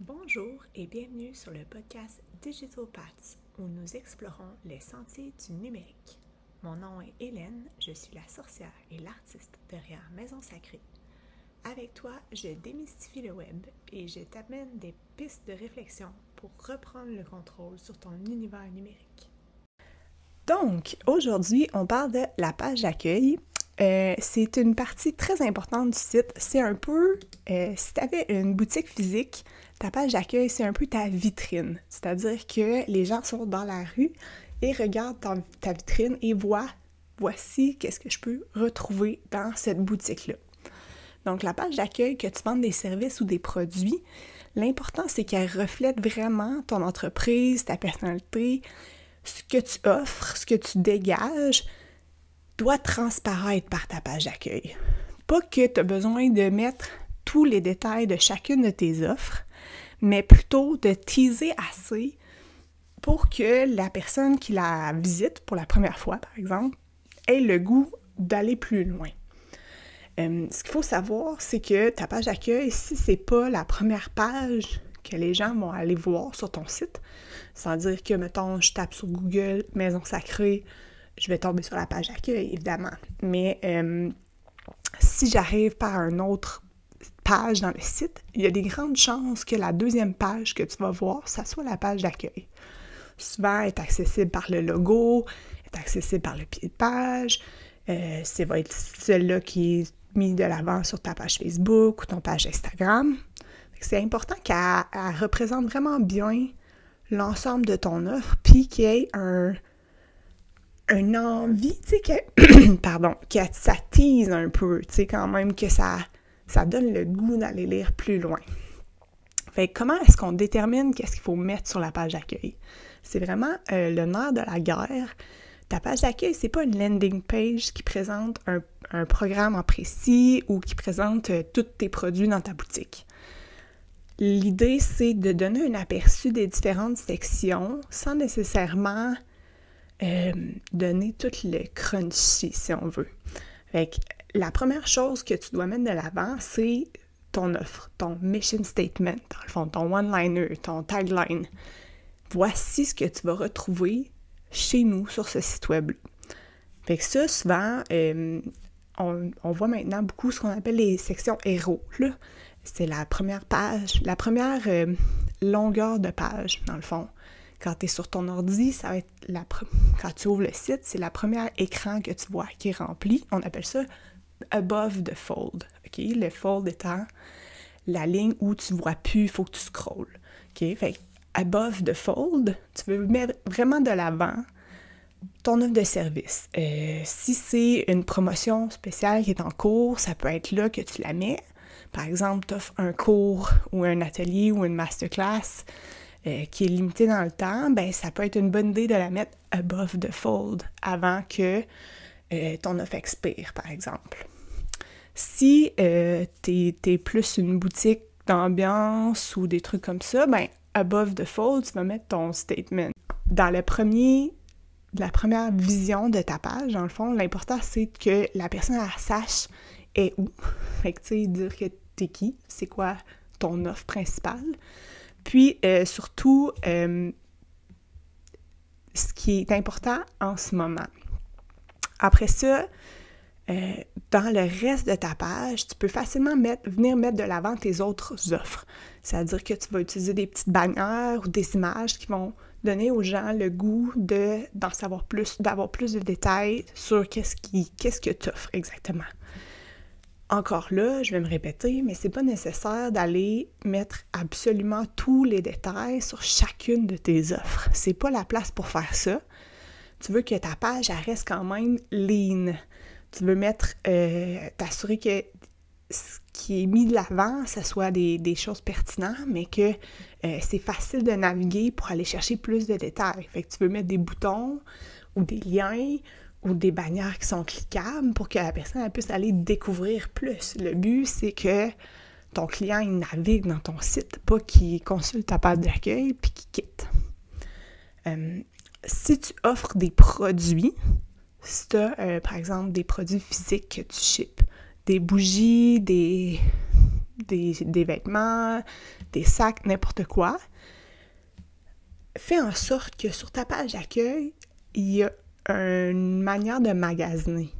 Bonjour et bienvenue sur le podcast Digital Paths où nous explorons les sentiers du numérique. Mon nom est Hélène, je suis la sorcière et l'artiste derrière Maison Sacrée. Avec toi, je démystifie le web et je t'amène des pistes de réflexion pour reprendre le contrôle sur ton univers numérique. Donc, aujourd'hui, on parle de la page d'accueil. Euh, c'est une partie très importante du site. C'est un peu, euh, si tu avais une boutique physique, ta page d'accueil, c'est un peu ta vitrine. C'est-à-dire que les gens sont dans la rue et regardent ta, vitrine et voient, voici qu'est-ce que je peux retrouver dans cette boutique-là. Donc, la page d'accueil, que tu vendes des services ou des produits, l'important, c'est qu'elle reflète vraiment ton entreprise, ta personnalité, ce que tu offres, ce que tu dégages, doit transparaître par ta page d'accueil. Pas que tu as besoin de mettre tous les détails de chacune de tes offres, mais plutôt de teaser assez pour que la personne qui la visite pour la première fois, par exemple, ait le goût d'aller plus loin. Euh, ce qu'il faut savoir, c'est que ta page d'accueil, si c'est pas la première page que les gens vont aller voir sur ton site, sans dire que, mettons, je tape sur Google Maison Sacrée, je vais tomber sur la page d'accueil, évidemment. Mais euh, si j'arrive par un autre page dans le site, il y a des grandes chances que la deuxième page que tu vas voir, ça soit la page d'accueil. Souvent, elle est accessible par le logo, est accessible par le pied de page. Euh, ça va être celle-là qui est mise de l'avant sur ta page Facebook ou ton page Instagram. C'est important qu'elle représente vraiment bien l'ensemble de ton offre, puis qu'il y ait un, un envie, tu sais, que, pardon, que ça tease un peu, tu sais, quand même, que ça, ça donne le goût d'aller lire plus loin. Fait comment est-ce qu'on détermine qu'est-ce qu'il faut mettre sur la page d'accueil? C'est vraiment euh, le nerf de la guerre. Ta page d'accueil, c'est pas une landing page qui présente un, programme en précis ou qui présente euh, tous tes produits dans ta boutique. L'idée, c'est de donner un aperçu des différentes sections sans nécessairement euh, donner tout le crunchy, si on veut. Fait que la première chose que tu dois mettre de l'avant, c'est ton offre, ton mission statement, dans le fond, ton one-liner, ton tagline. Voici ce que tu vas retrouver chez nous sur ce site web. Fait que ça, souvent, euh, on, voit maintenant beaucoup ce qu'on appelle les sections héros. C'est la première page, la première euh, longueur de page, dans le fond. Quand tu es sur ton ordi, ça va être la quand tu ouvres le site, c'est la première écran que tu vois qui est rempli. On appelle ça above the fold. Le fold étant la ligne où tu vois plus, il faut que tu scrolles. Fait above the fold, tu veux mettre vraiment de l'avant ton offre de service. Euh, si c'est une promotion spéciale qui est en cours, ça peut être là que tu la mets. Par exemple, tu offres un cours ou un atelier ou une masterclass euh, qui est limité dans le temps, ben ça peut être une bonne idée de la mettre above the fold avant que euh, ton offre expire, par exemple. Si euh, tu es, plus une boutique d'ambiance ou des trucs comme ça, ben above the fold, tu vas mettre ton statement. Dans le premier, la première vision de ta page, dans le fond, l'important c'est que la personne sache est où. Fait que tu sais, dire que t'es qui, c'est quoi ton offre principale. Puis, euh, surtout, euh, ce qui est important en ce moment. Après ça, euh, dans le reste de ta page, tu peux facilement venir mettre de l'avant tes autres offres. C'est-à-dire que tu vas utiliser des petites bannières ou des images qui vont donner aux gens le goût de d'en savoir plus, d'avoir plus de détails sur qu'est-ce qui qu'est-ce que tu offres exactement. Encore là, je vais me répéter, mais c'est pas nécessaire d'aller mettre absolument tous les détails sur chacune de tes offres. C'est pas la place pour faire ça. Tu veux que ta page reste quand même lean. Tu veux mettre, euh, t'assurer que ce qui est mis de l'avant, ce soit des, choses pertinentes, mais que euh, c'est facile de naviguer pour aller chercher plus de détails. Fait tu veux mettre des boutons ou des liens ou des bannières qui sont cliquables pour que la personne puisse aller découvrir plus. Le but, c'est que ton client il navigue dans ton site, pas qu'il consulte ta page d'accueil puis qu'il quitte. Euh, si tu offres des produits, si tu as, euh, par exemple, des produits physiques que tu ships, des bougies, des, des, des vêtements, des sacs, n'importe quoi, fais en sorte que sur ta page d'accueil, il y a une manière de magasiner.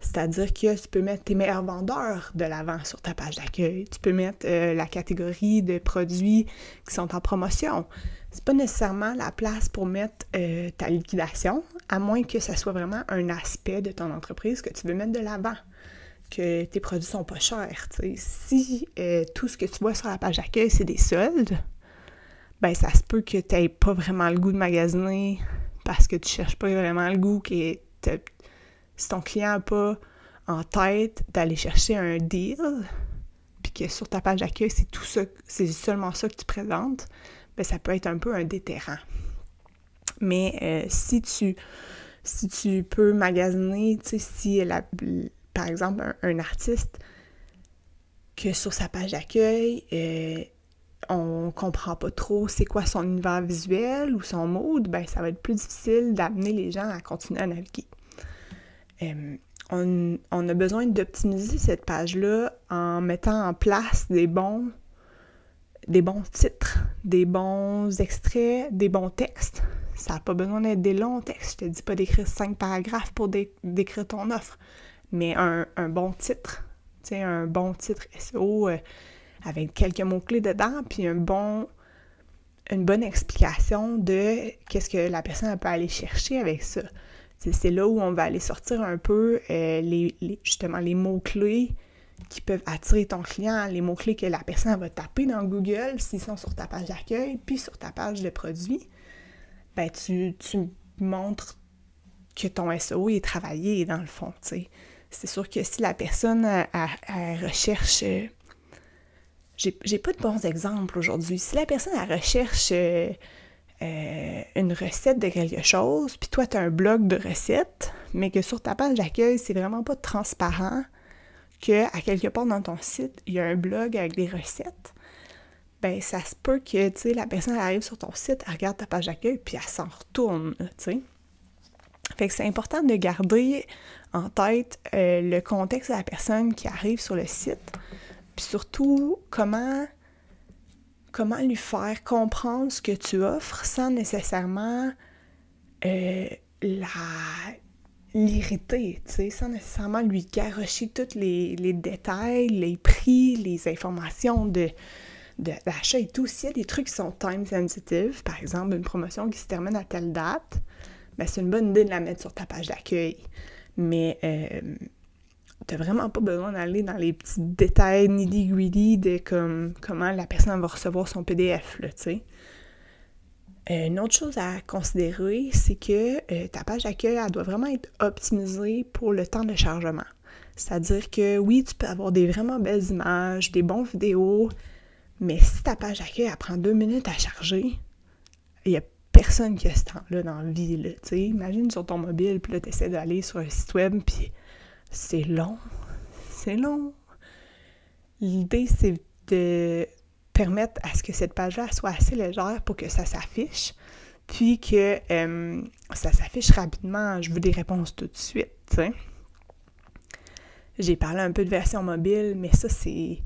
C'est-à-dire que tu peux mettre tes meilleurs vendeurs de l'avant sur ta page d'accueil. Tu peux mettre euh, la catégorie de produits qui sont en promotion. C'est pas nécessairement la place pour mettre euh, ta liquidation, à moins que ce soit vraiment un aspect de ton entreprise que tu veux mettre de l'avant, que tes produits sont pas chers. Si euh, tout ce que tu vois sur la page d'accueil, c'est des soldes, ben ça se peut que tu n'aies pas vraiment le goût de magasiner parce que tu cherches pas vraiment le goût, que si ton client n'a pas en tête d'aller chercher un deal, puis que sur ta page d'accueil, c'est tout ça, c'est seulement ça que tu présentes, ben ça peut être un peu un déterrant. Mais euh, si tu si tu peux magasiner, tu sais, si par exemple un, artiste que sur sa page d'accueil, euh, on comprend pas trop c'est quoi son univers visuel ou son mode, ben ça va être plus difficile d'amener les gens à continuer à naviguer. On, a besoin d'optimiser cette page-là en mettant en place des bons, des bons titres, des bons extraits, des bons textes. Ça n'a pas besoin d'être des longs textes. Je te dis pas d'écrire cinq paragraphes pour décrire ton offre, mais un, bon titre, tu sais, un bon titre SEO euh, avec quelques mots-clés dedans, puis une bonne explication de qu'est-ce que la personne peut aller chercher avec ça. C'est là où on va aller sortir un peu euh, les, justement les mots-clés qui peuvent attirer ton client, les mots-clés que la personne va taper dans Google s'ils sont sur ta page d'accueil, puis sur ta page de produit. Ben, tu, montres que ton SEO est travaillé dans le fond. C'est sûr que si la personne recherche. J'ai pas de bons exemples aujourd'hui. Si la personne recherche. Euh, euh, une recette de quelque chose, puis toi, tu as un blog de recettes, mais que sur ta page d'accueil, c'est vraiment pas transparent que à quelque part dans ton site, il y a un blog avec des recettes, ben ça se peut que, tu sais, la personne arrive sur ton site, elle regarde ta page d'accueil, puis elle s'en retourne, tu sais. Fait que c'est important de garder en tête euh, le contexte de la personne qui arrive sur le site, puis surtout comment comment lui faire comprendre ce que tu offres sans nécessairement euh, la l'irriter, sans nécessairement lui garrocher tous les, détails, les prix, les informations de, d'achat et tout. S'il y a des trucs qui sont time sensitive, par exemple une promotion qui se termine à telle date, ben c'est une bonne idée de la mettre sur ta page d'accueil. Mais euh, t'as vraiment pas besoin d'aller dans les petits détails nitty-gritty de comme, comment la personne va recevoir son PDF, là, tu sais. Euh, une autre chose à considérer, c'est que euh, ta page d'accueil, elle doit vraiment être optimisée pour le temps de chargement. C'est-à-dire que oui, tu peux avoir des vraiment belles images, des bons vidéos, mais si ta page d'accueil, elle prend deux minutes à charger, il n'y a personne qui a ce temps-là dans la vie, tu. Imagine sur ton mobile, puis là, tu essaies d'aller sur un site web, puis c'est long. C'est long. L'idée, c'est de permettre à ce que cette page-là soit assez légère pour que ça s'affiche, puis que euh, ça s'affiche rapidement. Je veux des réponses tout de suite, J'ai parlé un peu de version mobile, mais ça, c'est...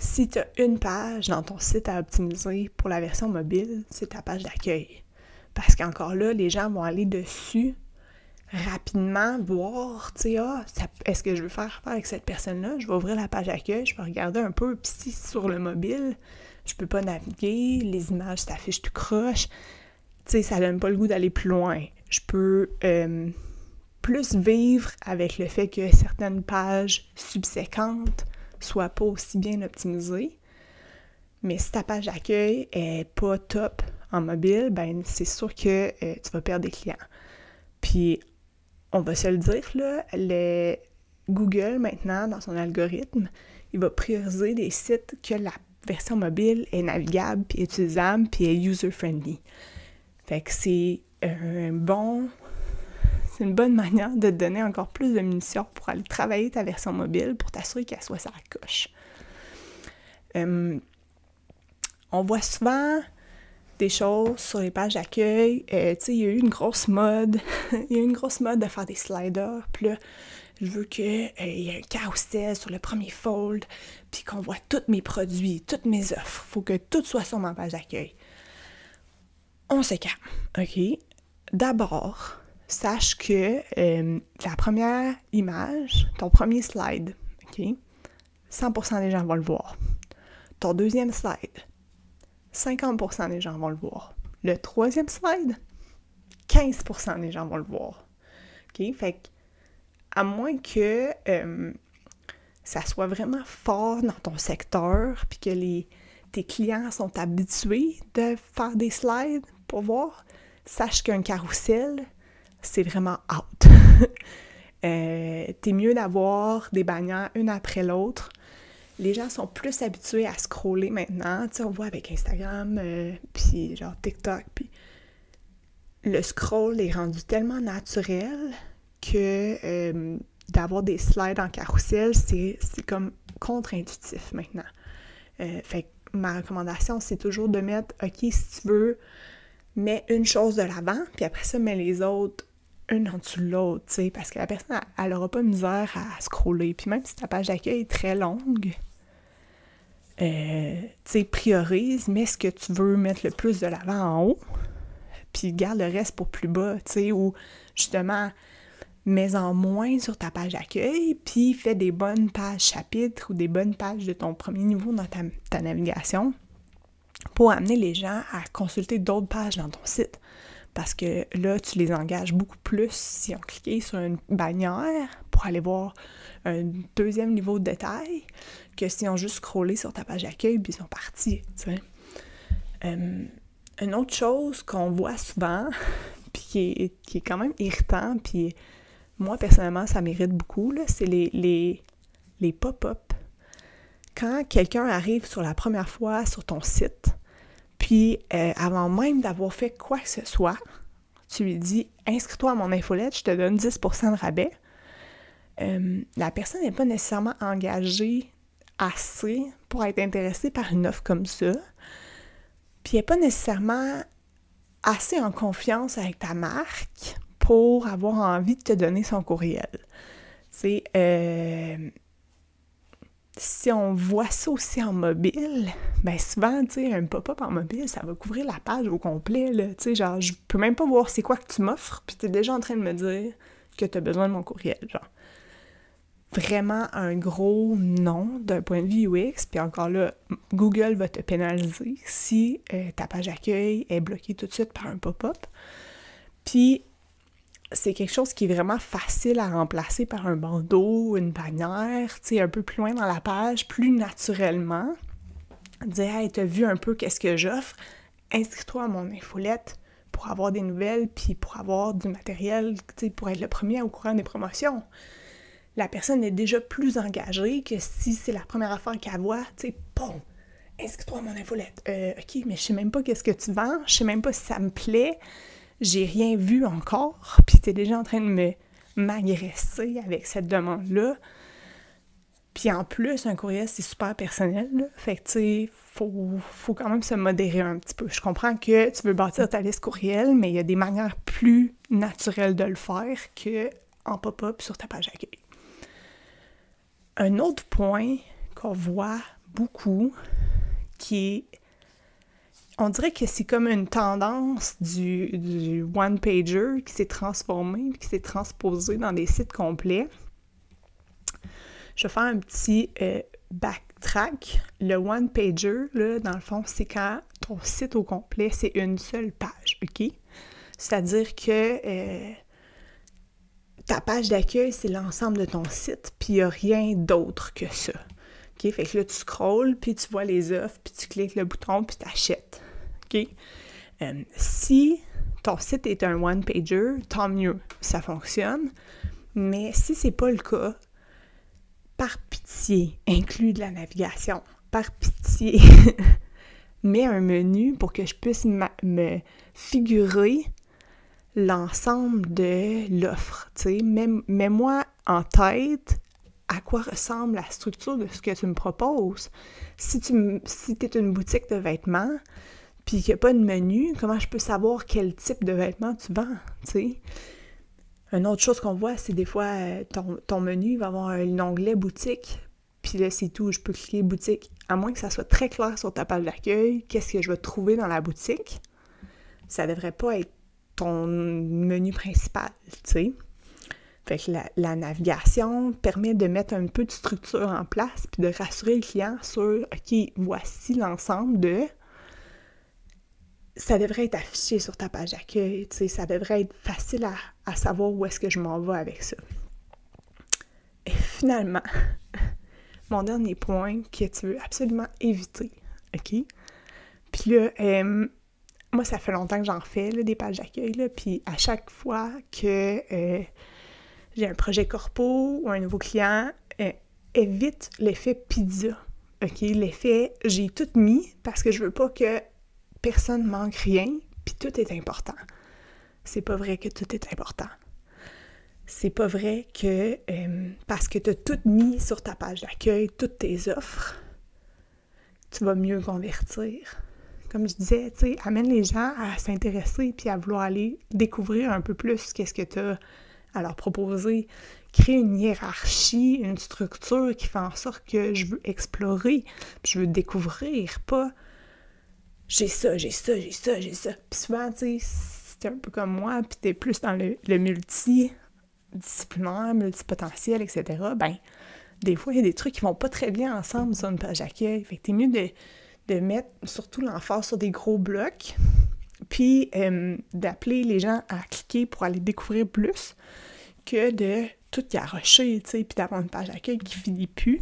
Si tu as une page dans ton site à optimiser pour la version mobile, c'est ta page d'accueil. Parce qu'encore là, les gens vont aller dessus rapidement voir, tu sais, ah, est-ce que je veux faire affaire avec cette personne-là? Je vais ouvrir la page accueil, je vais regarder un peu, puis si sur le mobile, je peux pas naviguer, les images s'affichent tout croche, tu sais, ça donne pas le goût d'aller plus loin. Je peux euh, plus vivre avec le fait que certaines pages subséquentes soient pas aussi bien optimisées. Mais si ta page d'accueil est pas top en mobile, ben c'est sûr que euh, tu vas perdre des clients. Puis on va se le dire, là, le Google, maintenant, dans son algorithme, il va prioriser des sites que la version mobile est navigable, puis utilisable, puis est user-friendly. Fait que c'est un bon... C'est une bonne manière de te donner encore plus de munitions pour aller travailler ta version mobile pour t'assurer qu'elle soit sa coche. Hum, on voit souvent des choses sur les pages d'accueil. Euh, tu sais, il y a eu une grosse mode. il y a eu une grosse mode de faire des sliders. Puis là, je veux qu'il euh, y ait un carousel sur le premier fold, puis qu'on voit tous mes produits, toutes mes offres. faut que tout soit sur ma page d'accueil. On se calme, OK? D'abord, sache que euh, la première image, ton premier slide, OK? 100% des gens vont le voir. Ton deuxième slide, 50% des gens vont le voir. Le troisième slide, 15% des gens vont le voir. OK? Fait que, à moins que euh, ça soit vraiment fort dans ton secteur, puis que tes clients sont habitués de faire des slides pour voir, sache qu'un carrousel, c'est vraiment out. euh, T'es mieux d'avoir des bannières une après l'autre. Les gens sont plus habitués à scroller maintenant. Tu sais, on voit avec Instagram, euh, puis genre TikTok, le scroll est rendu tellement naturel que euh, d'avoir des slides en carrousel, c'est comme contre-intuitif maintenant. Euh, fait que ma recommandation, c'est toujours de mettre, OK, si tu veux, mets une chose de l'avant, puis après ça, mets les autres une en dessous de l'autre, tu sais, parce que la personne, elle n'aura pas misère à scroller. Puis même si ta page d'accueil est très longue, euh, priorise, mets ce que tu veux mettre le plus de l'avant en haut, puis garde le reste pour plus bas, tu ou justement, mets-en moins sur ta page d'accueil, puis fais des bonnes pages chapitres ou des bonnes pages de ton premier niveau dans ta, navigation pour amener les gens à consulter d'autres pages dans ton site. Parce que là, tu les engages beaucoup plus si on cliquait sur une bannière pour aller voir un deuxième niveau de détail que si on juste scrollé sur ta page d'accueil puis ils sont partis. Euh, une autre chose qu'on voit souvent, puis qui est, qui est, quand même irritant, puis moi, personnellement, ça mérite beaucoup, c'est les, les, les pop-up. Quand quelqu'un arrive sur la première fois sur ton site, puis euh, avant même d'avoir fait quoi que ce soit, tu lui dis inscris-toi à mon infolette, je te donne 10% de rabais. Euh, la personne n'est pas nécessairement engagée assez pour être intéressée par une offre comme ça. Puis elle n'est pas nécessairement assez en confiance avec ta marque pour avoir envie de te donner son courriel. C'est euh, si on voit ça aussi en mobile, ben souvent, tu sais, un pop-up en mobile, ça va couvrir la page au complet, là. Tu genre, je peux même pas voir c'est quoi que tu m'offres, puis t'es déjà en train de me dire que tu as besoin de mon courriel, genre. Vraiment un gros non d'un point de vue UX, puis encore là, Google va te pénaliser si euh, ta page d'accueil est bloquée tout de suite par un pop-up. Puis c'est quelque chose qui est vraiment facile à remplacer par un bandeau, une bannière, tu sais, un peu plus loin dans la page, plus naturellement. Dire, hey, t'as vu un peu qu'est-ce que j'offre? Inscris-toi à mon infolette pour avoir des nouvelles, puis pour avoir du matériel, tu sais, pour être le premier au courant des promotions. La personne est déjà plus engagée que si c'est la première affaire qu'elle voit, tu sais, bon, inscris-toi à mon infolette. Euh, ok, mais je sais même pas qu'est-ce que tu vends, je sais même pas si ça me plaît j'ai rien vu encore, puis t'es déjà en train de me m'agresser avec cette demande-là. Puis en plus, un courriel, c'est super personnel, là. Fait que, faut, faut quand même se modérer un petit peu. Je comprends que tu veux bâtir ta liste courriel, mais il y a des manières plus naturelles de le faire que en pop-up sur ta page d'accueil. Un autre point qu'on voit beaucoup, qui est on dirait que c'est comme une tendance du, one-pager qui s'est transformé, qui s'est transposé dans des sites complets. Je vais faire un petit euh, backtrack. Le one-pager, dans le fond, c'est quand ton site au complet, c'est une seule page, OK? C'est-à-dire que euh, ta page d'accueil, c'est l'ensemble de ton site, puis il n'y a rien d'autre que ça. OK? Fait que là, tu scrolls, puis tu vois les offres, puis tu cliques le bouton, puis tu achètes. Euh, si ton site est un one-pager, tant mieux, ça fonctionne. Mais si c'est pas le cas, par pitié, inclus de la navigation. Par pitié, mets un menu pour que je puisse me figurer l'ensemble de l'offre. Mets-moi en tête à quoi ressemble la structure de ce que tu me proposes? Si tu es une boutique de vêtements, puis qu'il n'y a pas de menu, comment je peux savoir quel type de vêtements tu vends? Une autre chose qu'on voit, c'est des fois euh, ton, menu va avoir un onglet boutique, puis là c'est tout, je peux cliquer boutique. À moins que ça soit très clair sur ta page d'accueil, qu'est-ce que je vais trouver dans la boutique. Ça devrait pas être ton menu principal, tu sais. Fait que la, navigation permet de mettre un peu de structure en place puis de rassurer le client sur OK, voici l'ensemble de. Ça devrait être affiché sur ta page d'accueil, tu sais, ça devrait être facile à, savoir où est-ce que je m'en vais avec ça. Et finalement, mon dernier point que tu veux absolument éviter, OK? Puis là, euh, moi, ça fait longtemps que j'en fais, des pages d'accueil, puis à chaque fois que euh, j'ai un projet corpo ou un nouveau client, euh, évite l'effet pizza. OK? L'effet j'ai tout mis parce que je veux pas que personne manque rien, puis tout est important. C'est pas vrai que tout est important. C'est pas vrai que euh, parce que tu as tout mis sur ta page d'accueil, toutes tes offres, tu vas mieux convertir. Comme je disais, tu sais, amène les gens à s'intéresser puis à vouloir aller découvrir un peu plus qu'est-ce que tu as à leur proposer. Créer une hiérarchie, une structure qui fait en sorte que je veux explorer, puis je veux découvrir, pas j'ai ça, j'ai ça, j'ai ça, j'ai ça. Puis souvent, tu sais, c'est un peu comme moi, puis t'es plus dans le, le multidisciplinaire, multipotentiel, etc., ben, des fois, il y a des trucs qui vont pas très bien ensemble sur une page d'accueil. Fait que t'es mieux de, de mettre surtout l'emphase sur des gros blocs, puis euh, d'appeler les gens à cliquer pour aller découvrir plus que de tout garocher, tu sais, puis d'avoir une page d'accueil qui finit plus,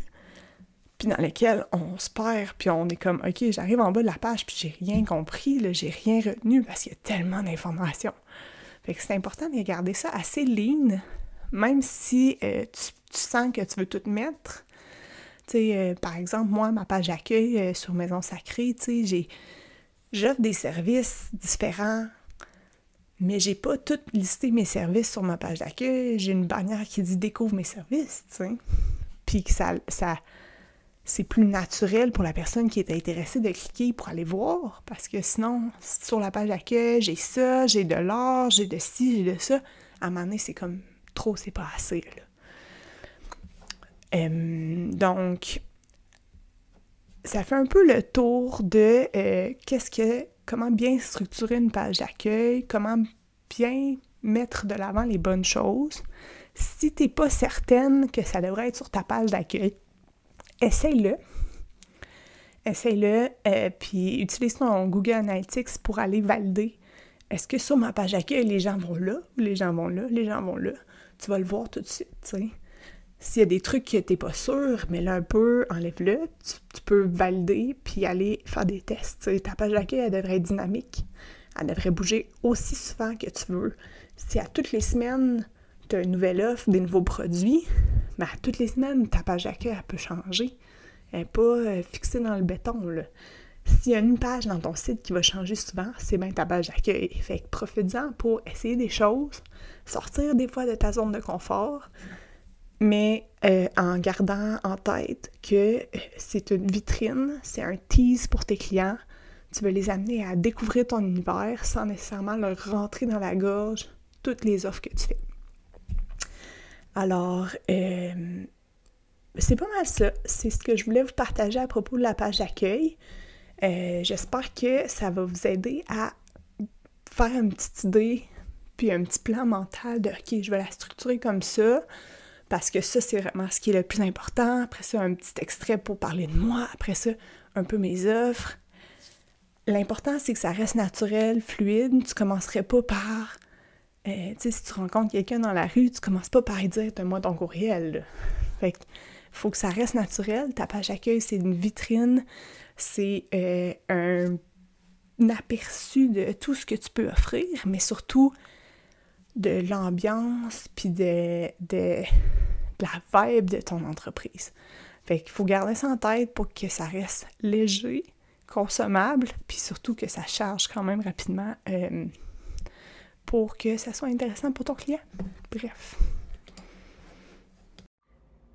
puis dans laquelle on se perd, puis on est comme, OK, j'arrive en bas de la page, puis j'ai rien compris, là, j'ai rien retenu parce qu'il y a tellement d'informations. Fait que c'est important de garder ça assez lean, même si euh, tu, sens que tu veux tout mettre. Euh, par exemple, moi, ma page d'accueil sur Maison Sacrée, j'ai j'offre des services différents, mais j'ai pas tout listé mes services sur ma page d'accueil. J'ai une bannière qui dit découvre mes services. Puis que ça, c'est plus naturel pour la personne qui est intéressée de cliquer pour aller voir, parce que sinon, sur la page d'accueil, j'ai ça, j'ai de l'or, j'ai de ci, j'ai de ça. À un moment donné, c'est comme trop, c'est pas assez. Donc, ça fait un peu le tour de euh, qu'est-ce que, comment bien structurer une page d'accueil, comment bien mettre de l'avant les bonnes choses. Si tu n'es pas certaine que ça devrait être sur ta page d'accueil, essaye-le. Essaye-le, euh, puis utilise ton Google Analytics pour aller valider. Est-ce que sur ma page d'accueil, les gens vont là, les gens vont là, les gens vont là? Tu vas le voir tout de suite, tu sais. S'il y a des trucs que t'es pas sûr, mais là un peu, enlève-le, tu, peux valider puis aller faire des tests. ta page d'accueil, elle devrait être dynamique. Elle devrait bouger aussi souvent que tu veux. Si à toutes les semaines, tu as une nouvelle offre, des nouveaux produits, mais à toutes les semaines, ta page d'accueil, elle peut changer. Elle n'est pas euh, fixée dans le béton, là. S'il y a une page dans ton site qui va changer souvent, c'est bien ta page d'accueil. Fait que profite-en pour essayer des choses, sortir des fois de ta zone de confort, mais euh, en gardant en tête que euh, c'est une vitrine, c'est un tease pour tes clients. Tu veux les amener à découvrir ton univers sans nécessairement leur rentrer dans la gorge toutes les offres que tu fais. Alors, euh, c'est pas mal ça. C'est ce que je voulais vous partager à propos de la page d'accueil. J'espère que ça va vous aider à faire une petite idée, puis un petit plan mental de OK, je vais la structurer comme ça parce que ça, c'est vraiment ce qui est le plus important. Après ça, un petit extrait pour parler de moi. Après ça, un peu mes offres. L'important, c'est que ça reste naturel, fluide. Tu commencerais pas par... Euh, tu sais, si tu rencontres quelqu'un dans la rue, tu commences pas par dire « donne-moi ton courriel ». Que faut que ça reste naturel. Ta page d'accueil, c'est une vitrine. C'est euh, un, aperçu de tout ce que tu peux offrir, mais surtout de l'ambiance, puis de, de, la vibe de ton entreprise. Fait qu'il faut garder ça en tête pour que ça reste léger, consommable, puis surtout que ça charge quand même rapidement euh, pour que ça soit intéressant pour ton client. Bref.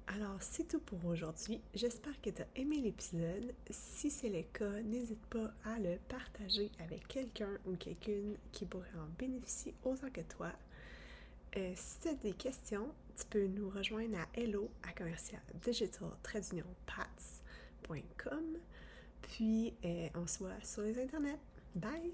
Alors, c'est tout pour aujourd'hui. J'espère que tu as aimé l'épisode. Si c'est le cas, n'hésite pas à le partager avec quelqu'un ou quelqu'une qui pourrait en bénéficier autant que toi. Euh, si tu as des questions, tu peux nous rejoindre à hello à commercial digital Puis, euh, on se voit sur les internets. Bye!